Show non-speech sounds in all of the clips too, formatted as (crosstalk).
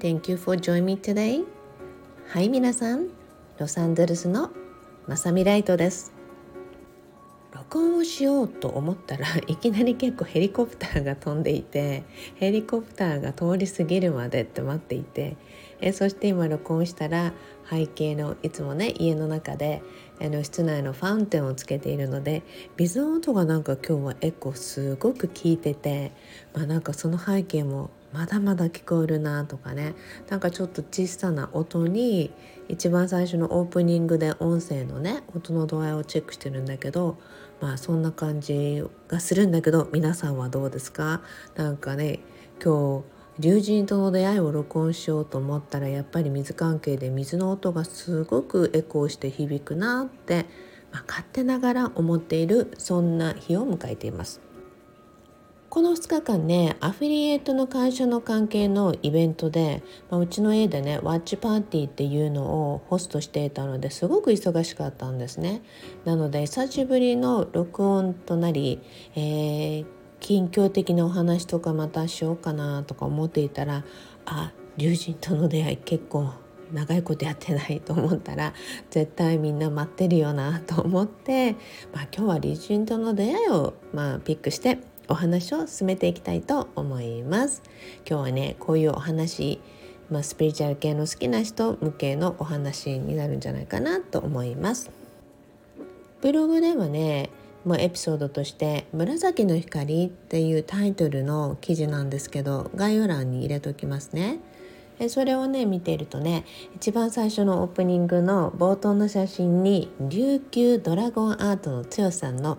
Thank you for joining me today. はい、皆さん。ロサンゼルスのまさみライトです。録音をしようと思ったら (laughs) いきなり結構ヘリコプターが飛んでいてヘリコプターが通り過ぎるまでって待っていてえそして今録音したら背景のいつもね家の中であの室内のファウンテンをつけているので水の音がなんか今日はエコすごく効いてて、まあ、なんかその背景もまだまだ聞こえるなとかね。なんかちょっと小さな音に一番最初のオープニングで音声のね音の度合いをチェックしてるんだけどまあそんな感じがするんだけど皆さんはどうですか？なんかね今日龍神との出会いを録音しようと思ったらやっぱり水関係で水の音がすごくエコーして響くなって、まあ、勝手ながら思っているそんな日を迎えています。この2日間ねアフィリエイトの会社の関係のイベントで、まあ、うちの家でねワッチパーティーっていうのをホストしていたのですごく忙しかったんですねなので久しぶりの録音となり、えー、近況的なお話とかまたしようかなとか思っていたらあ龍神との出会い結構長いことやってないと思ったら絶対みんな待ってるよなと思って、まあ、今日は龍神との出会いを、まあ、ピックしてお話を進めていきたいと思います。今日はねこういうお話まあ、スピリチュアル系の好きな人向けのお話になるんじゃないかなと思います。ブログではねもエピソードとして「紫の光」っていうタイトルの記事なんですけど概要欄に入れときますね。それをね見ているとね一番最初のオープニングの冒頭の写真に琉球ドラゴンアートの剛さんの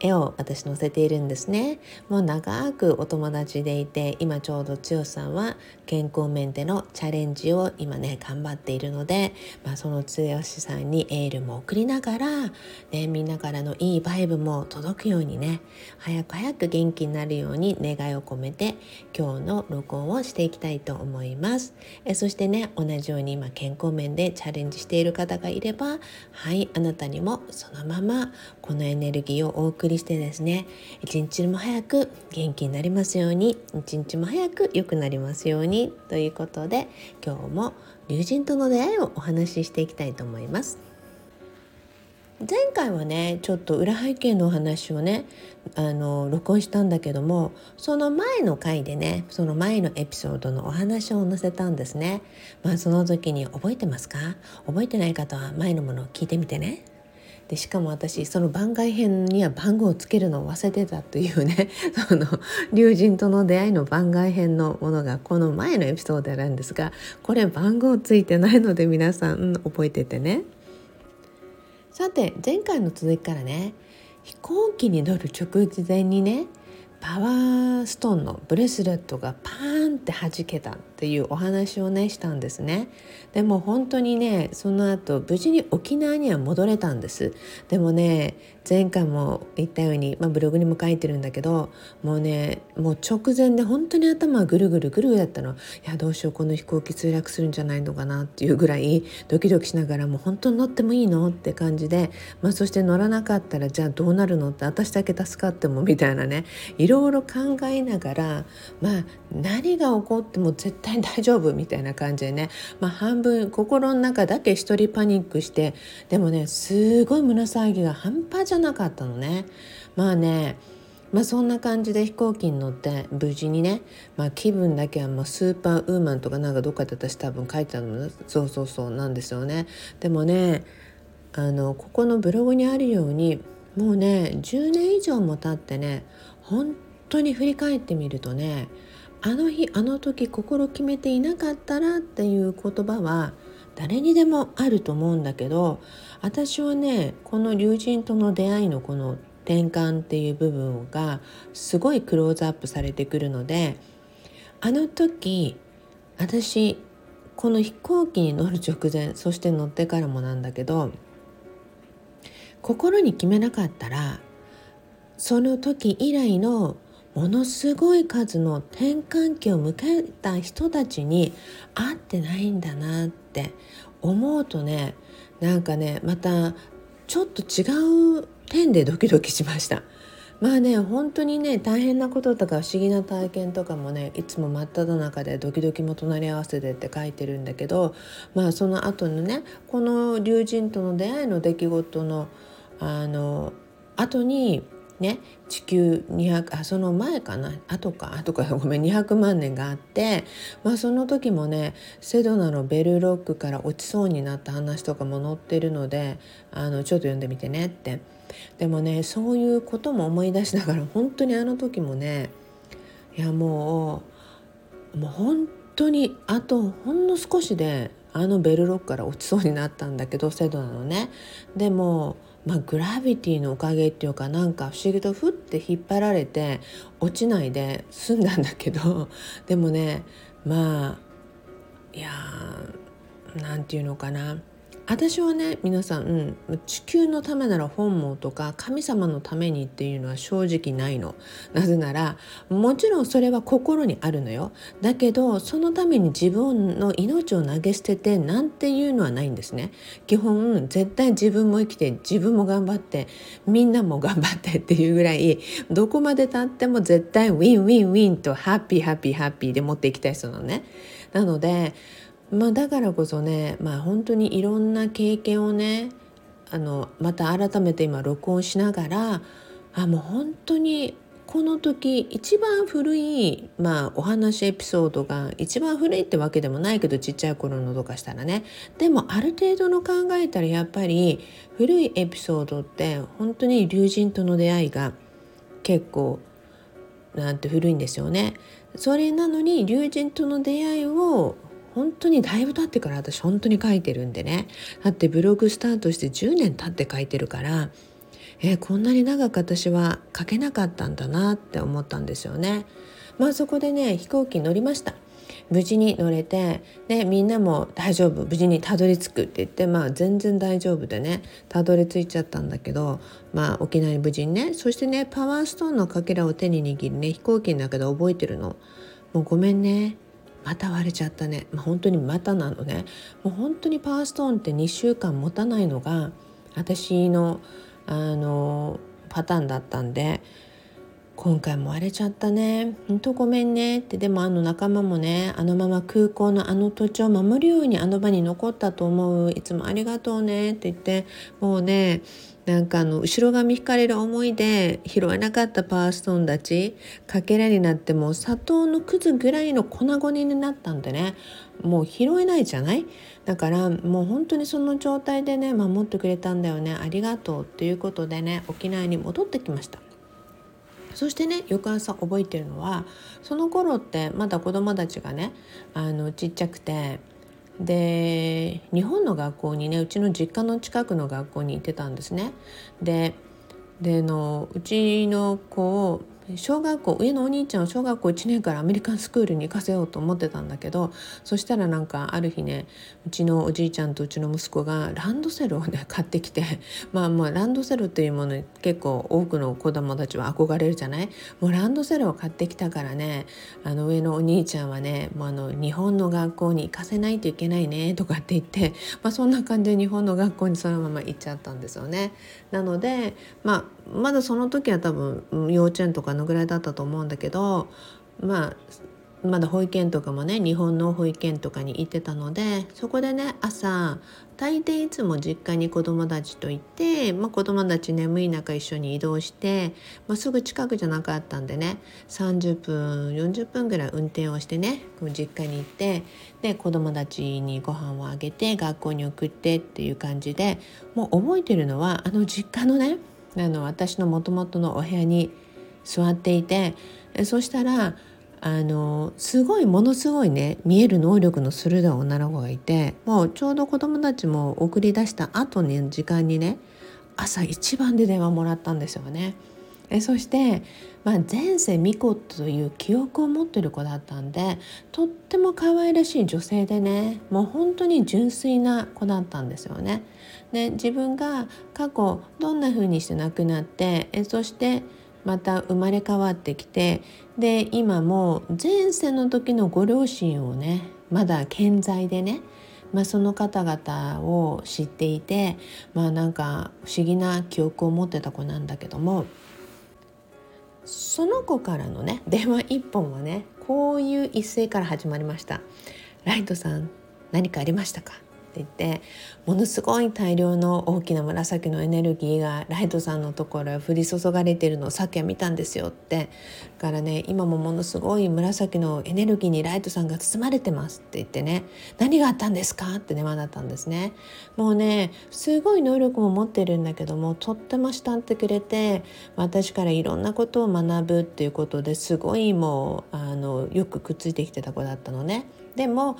絵を私載せているんですねもう長くお友達でいて今ちょうど剛さんは健康面でのチャレンジを今ね頑張っているので、まあ、その剛さんにエールも送りながら、ね、みんなからのいいバイブも届くようにね早く早く元気になるように願いを込めて今日の録音をしていきたいと思います。えそしてね同じように今健康面でチャレンジしている方がいればはいあなたにもそのままこのエネルギーをお送りしてですね一日も早く元気になりますように一日も早く良くなりますようにということで今日も龍神との出会いをお話ししていきたいと思います。前回はねちょっと裏背景のお話をねあの録音したんだけどもその前の回でねその前のエピソードのお話を載せたんですね。まあその時に覚えてますか？覚えてない方は前のものを聞いてみてね。でしかも私その番外編には番号をつけるのを忘れてたというね (laughs) その龍神との出会いの番外編のものがこの前のエピソードなんですがこれ番号ついてないので皆さん覚えててね。さて前回の続きからね飛行機に乗る直前にねパワーストーンのブレスレットがパーンって弾けたっていうお話をねしたんですね。でも本当にねその後無事に沖縄には戻れたんです。でもね前回も言ったように、まあ、ブログにも書いてるんだけどもうねもう直前で本当に頭ぐるぐるぐるぐるだったの。いやどうしようこの飛行機墜落するんじゃないのかなっていうぐらいドキドキしながらもう本当に乗ってもいいのって感じで、まあ、そして乗らなかったらじゃあどうなるのって私だけ助かってもみたいなねいろいろ考えながらまあ何が起こっても絶対 (laughs) 大丈夫みたいな感じでね、まあ、半分心の中だけ一人パニックしてでもねすごい胸騒ぎが半端じゃなかったのね。まあねまあそんな感じで飛行機に乗って無事にね、まあ、気分だけはもうスーパーウーマンとかなんかどっかで私多分書いてたのそうそうそうなんですよね。でもねあのここのブログにあるようにもうね10年以上も経ってね本当に振り返ってみるとねあの日あの時心決めていなかったらっていう言葉は誰にでもあると思うんだけど私はねこの龍神との出会いのこの転換っていう部分がすごいクローズアップされてくるのであの時私この飛行機に乗る直前そして乗ってからもなんだけど心に決めなかったらその時以来のものすごい数の転換期を迎えた人たちに会ってないんだなって思うとねなんかねまたちょっと違う点でドキドキしました。まあね本当にね大変なこととか不思議な体験とかもねいつも真っ只中でドキドキも隣り合わせでって書いてるんだけどまあその後のねこの龍神との出会いの出来事のあの後にね地球200あその前かな。後か。後か。(laughs) ごめん。200万年があって、まあ、その時もねセドナのベルロックから落ちそうになった話とかも載ってるのであのちょっと読んでみてねって。でもねそういうことも思い出しながら本当にあの時もねいやもうもう本当にあとほんの少しであのベルロックから落ちそうになったんだけどセドナのね。でもまあ、グラビティのおかげっていうかなんか不思議とふって引っ張られて落ちないで済んだんだけどでもねまあいやーなんていうのかな。私はね皆さん、うん、地球のためなら本望とか神様のためにっていうのは正直ないの。なぜならもちろんそれは心にあるのよ。だけどそのために自分の命を投げ捨ててなんていうのはないんですね。基本絶対自分も生きて自分も頑張ってみんなも頑張って (laughs) っていうぐらいどこまでたっても絶対ウィンウィンウィンとハッピーハッピーハッピーで持っていきたい人なのね。なのでまあ、だからこそね、まあ、本当にいろんな経験をねあのまた改めて今録音しながらあもう本当にこの時一番古い、まあ、お話エピソードが一番古いってわけでもないけどちっちゃい頃のとかしたらねでもある程度の考えたらやっぱり古いエピソードって本当に竜神との出会いが結構なんて古いんですよね。それなのに竜神との出会いを本当にだいぶ経ってから私本当に書いてるんでねだってブログスタートして10年経って書いてるからえー、こんなに長く私は書けなかったんだなって思ったんですよね。まあそこでね飛行機に乗りました。無事に乗れてでみんなも大丈夫無事にたどり着くって言ってまあ全然大丈夫でねたどり着いちゃったんだけどまあ沖縄に無事にねそしてねパワーストーンのかけらを手に握るね飛行機の中で覚えてるの。もうごめんねまた割れちゃったね、まあ、本当にまたなのね。もう本当にパワーストーンって2週間持たないのが私のあのパターンだったんで今回も割れちゃったね。ほんとごめんね。ってでもあの仲間もねあのまま空港のあの土地を守るようにあの場に残ったと思う。いつもありがとうね。って言ってもうねなんかあの後ろ髪引かれる思いで拾えなかったパワーストーンたちかけらになっても砂糖のくずぐらいの粉々になったんでね。もう拾えないじゃない？だからもう本当にその状態でね守ってくれたんだよね。ありがとうっていうことでね沖縄に戻ってきました。そしてね翌朝覚えてるのはその頃ってまだ子供たちがねあのちっちゃくてで日本の学校にねうちの実家の近くの学校に行ってたんですね。ででのうちの子を小学校上のお兄ちゃんを小学校1年からアメリカンスクールに行かせようと思ってたんだけどそしたらなんかある日ねうちのおじいちゃんとうちの息子がランドセルをね買ってきて (laughs) まあまあランドセルっていうもの結構多くの子供たちは憧れるじゃない？もうランドセルを買ってきたからねあの上のお兄ちゃんはねもうあの日本の学校に行かせないといけないねとかって言って、まあ、そんな感じで日本の学校にそのまま行っちゃったんですよね。なのでまあまだその時は多分幼稚園とかのぐらいだったと思うんだけどまあまだ保育園とかもね日本の保育園とかに行ってたのでそこでね朝大抵いつも実家に子供たちと行って、まあ、子供たち眠い中一緒に移動して、まあ、すぐ近くじゃなかったんでね30分40分ぐらい運転をしてね実家に行ってで子供たちにご飯をあげて学校に送ってっていう感じでもう覚えてるのはあの実家のねあの私のもともとのお部屋に座っていてそしたらあのすごいものすごいね見える能力の鋭い女の子がいてもうちょうど子供たちも送り出した後の時間にね朝一番で電話もらったんですよね。えそして、まあ、前世巫女という記憶を持ってる子だったんでとっても可愛らしい女性でねもう本当に純粋な子だったんですよね。で自分が過去どんな風にして亡くなってえそしてまた生まれ変わってきてで今も前世の時のご両親をねまだ健在でね、まあ、その方々を知っていてまあなんか不思議な記憶を持ってた子なんだけどもその子からのね (laughs) 電話一本はねこういう一声から始まりました「ライトさん何かありましたか?」言ってものすごい大量の大きな紫のエネルギーがライトさんのところへ降り注がれているのをさっきは見たんですよって。だからね今もものすごい紫のエネルギーにライトさんが包まれてますって言ってね。何があったんですかって電話だったんですね。もうねすごい能力も持ってるんだけどもとっても慕ってくれて私からいろんなことを学ぶっていうことですごいもうあのよくくっついてきてた子だったのね。でも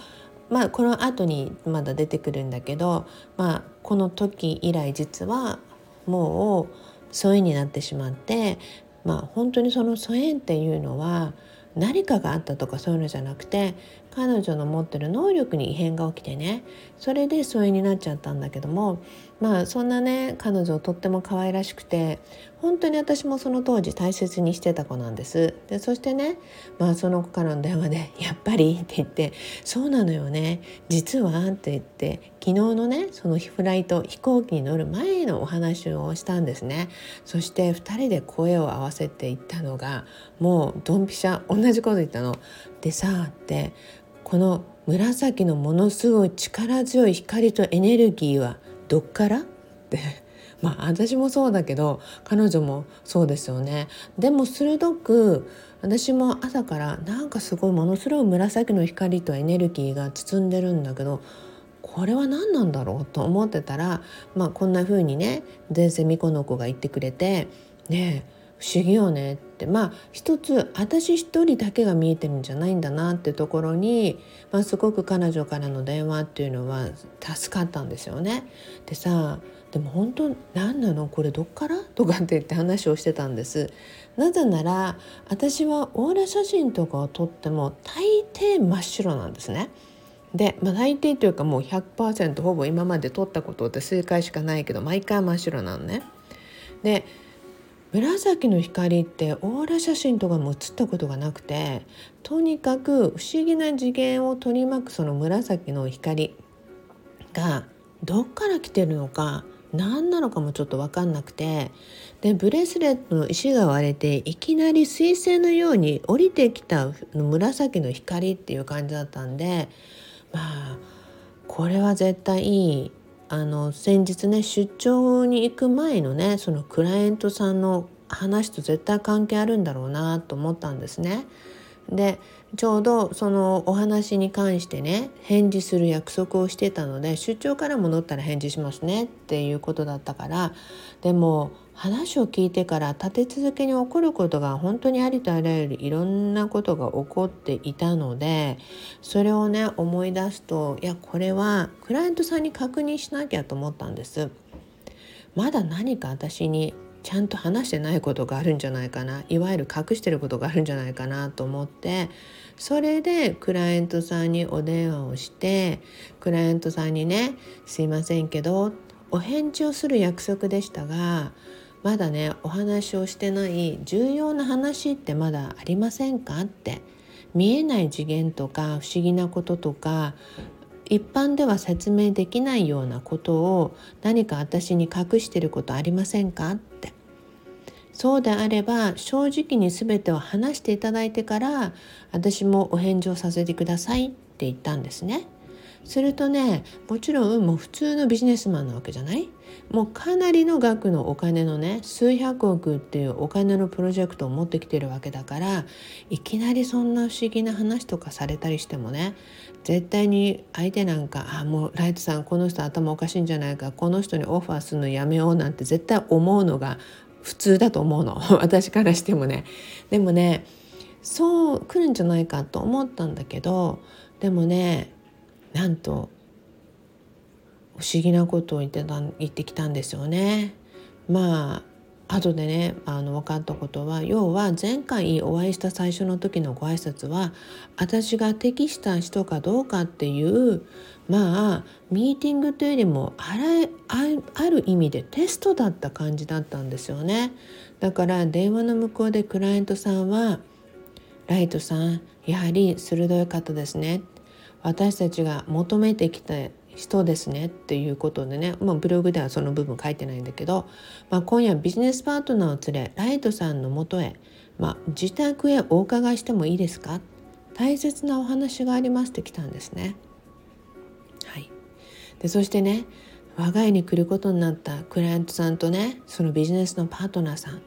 まあこの後にまだ出てくるんだけど、まあ、この時以来実はもう疎遠になってしまって、まあ、本当にその疎遠っていうのは何かがあったとかそういうのじゃなくて彼女の持ってる能力に異変が起きてねそれで疎遠になっちゃったんだけどもまあそんなね彼女とっても可愛らしくて本当に私もその当時大切にしてた子なんですでそしてねまあその子からの電話で「やっぱり?」って言って「そうなのよね実は」って言って昨日のねそのフライト飛行機に乗る前のお話をしたんですねそして2人で声を合わせていったのがもうドンピシャ同じこと言ったの。でさってこの紫のものすごい力強い光とエネルギーはどっから？って (laughs) まあ私もそうだけど彼女もそうですよね。でも鋭く私も朝からなんかすごいものすごい紫の光とエネルギーが包んでるんだけどこれは何なんだろうと思ってたら、まあ、こんな風にね前世巫女の子が言ってくれてねえ不思議よねってまあ一つ私一人だけが見えてるんじゃないんだなってところに、まあ、すごく彼女からの電話っていうのは助かったんですよね。でさでも本当何なの？これどっから？とかって言って話をしてたんです。なぜなら私はオーラ写真とかを撮っても大抵真っ白なんですね。で、まあ、大抵というかもう100%ほぼ今まで撮ったことって数回しかないけど毎回真っ白なのね。で紫の光ってオーラ写真とかも写ったことがなくてとにかく不思議な次元を取り巻くその紫の光がどっから来てるのか何なのかもちょっと分かんなくてでブレスレットの石が割れていきなり彗星のように降りてきた紫の光っていう感じだったんでまあこれは絶対いいあの先日ね出張に行く前のねそのクライアントさんの話と絶対関係あるんだろうなと思ったんですね。でちょうどそのお話に関してね返事する約束をしてたので出張から戻ったら返事しますねっていうことだったからでも話を聞いてから立て続けに起こることが本当にありとあらゆるいろんなことが起こっていたのでそれをね思い出すといやこれはクライアントさんに確認しなきゃと思ったんです。まだ何か私にちゃんと話してないことがあるんじゃないかないわゆる隠してることがあるんじゃないかなと思ってそれでクライアントさんにお電話をしてクライアントさんにね「すいませんけど」お返事をする約束でしたがまだねお話をしてない重要な話ってまだありませんかって見えない次元とか不思議なこととか一般では説明できないようなことを何か私に隠してることありませんかってそうであれば正直に全てを話していただいてから私もお返事をさせてくださいって言ったんですね。するとねもちろんもう普通のビジネスマンなわけじゃない？もうかなりの額のお金のね数百億っていうお金のプロジェクトを持ってきてるわけだからいきなりそんな不思議な話とかされたりしてもね絶対に相手なんか「あもうライトさんこの人頭おかしいんじゃないかこの人にオファーするのやめよう」なんて絶対思うのが普通だと思うの (laughs) 私からしてもね。でもねそう来るんじゃないかと思ったんだけどでもねなんと不思議なことを言ってた言ってきたんですよね。まあ後でねあの分かったことは要は前回お会いした最初の時のご挨拶は私が適した人かどうかっていうまあミーティングというよりもあれある意味でテストだった感じだったんですよね。だから電話の向こうでクライアントさんは「ライトさんやはり鋭い方ですね」私たちが求めてきた人ですねっていうことでね、まあ、ブログではその部分書いてないんだけど、まあ、今夜ビジネスパートナーを連れライトさんのもとへまあ、自宅へお伺いしてもいいですか？大切なお話がありますって来たんですね。はい、でそしてね我が家に来ることになったクライアントさんとねそのビジネスのパートナーさん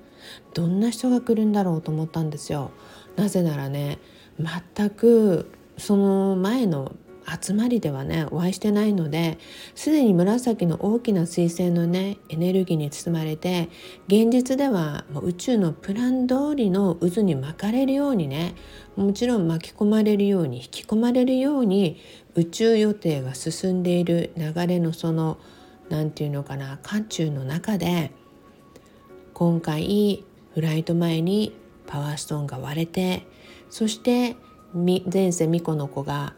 どんな人が来るんだろうと思ったんですよ。なぜならね全くその前の集まりではねお会いしてないのですでに紫の大きな彗星のねエネルギーに包まれて現実では宇宙のプラン通りの渦に巻かれるようにねもちろん巻き込まれるように引き込まれるように宇宙予定が進んでいる流れのその何て言うのかな渦中の中で今回フライト前にパワーストーンが割れてそして前世巫女の子が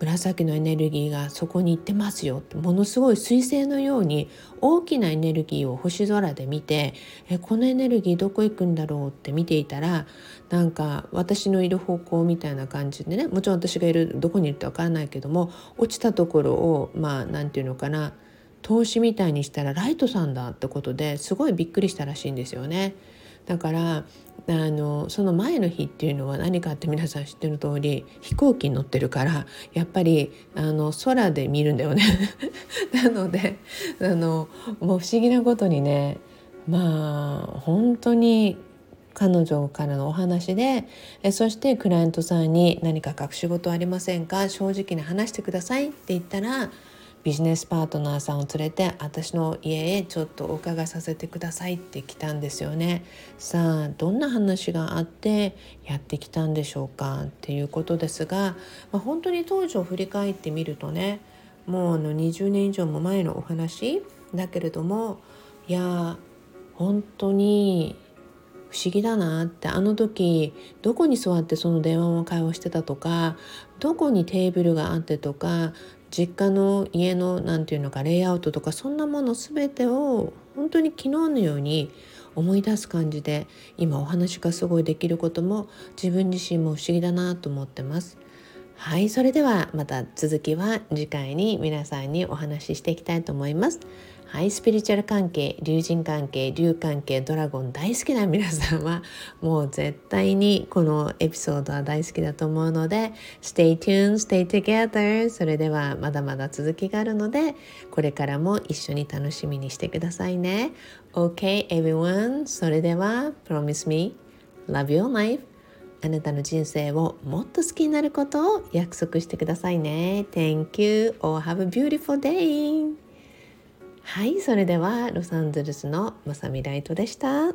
紫のエネルギーがそこに行ってますよってものすごい彗星のように大きなエネルギーを星空で見てえこのエネルギーどこ行くんだろうって見ていたらなんか私のいる方向みたいな感じでねもちろん私がいるどこにいるって分からないけども落ちたところをまあ何て言うのかな投資みたいにしたらライトさんだってことですごいびっくりしたらしいんですよね。だからあのその前の日っていうのは何かって皆さん知ってる通り飛行機に乗ってるからやっぱりあの空で見るんだよね。(laughs) なのであのもう不思議なことにねまあ本当に彼女からのお話でえそしてクライアントさんに「何か隠し事ありませんか？正直に話してください」って言ったらビジネスパートナーさんを連れて私の家へちょっとお伺いさせてくださいって来たんですよね。さあどんな話があってやってきたんでしょうかっていうことですが、まあ、本当に当時を振り返ってみるとねもうあの20年以上も前のお話だけれどもいや本当に不思議だなってあの時どこに座ってその電話の会話してたとかどこにテーブルがあってとか実家の家の何て言うのかレイアウトとかそんなもの全てを本当に昨日のように思い出す感じで今お話がすごいできることも自分自身も不思議だなと思ってます。はいそれではまた続きは次回に皆さんにお話ししていきたいと思います。はい、スピリチュアル関係、竜神関係、竜関係、ドラゴン大好きな皆さんはもう絶対にこのエピソードは大好きだと思うので Stay tuned, stay together それではまだまだ続きがあるのでこれからも一緒に楽しみにしてくださいね。OK everyone それでは Promise me Love your life あなたの人生をもっと好きになることを約束してくださいね。Thank you. Or have a beautiful day. はいそれではロサンゼルスのまさみライトでした。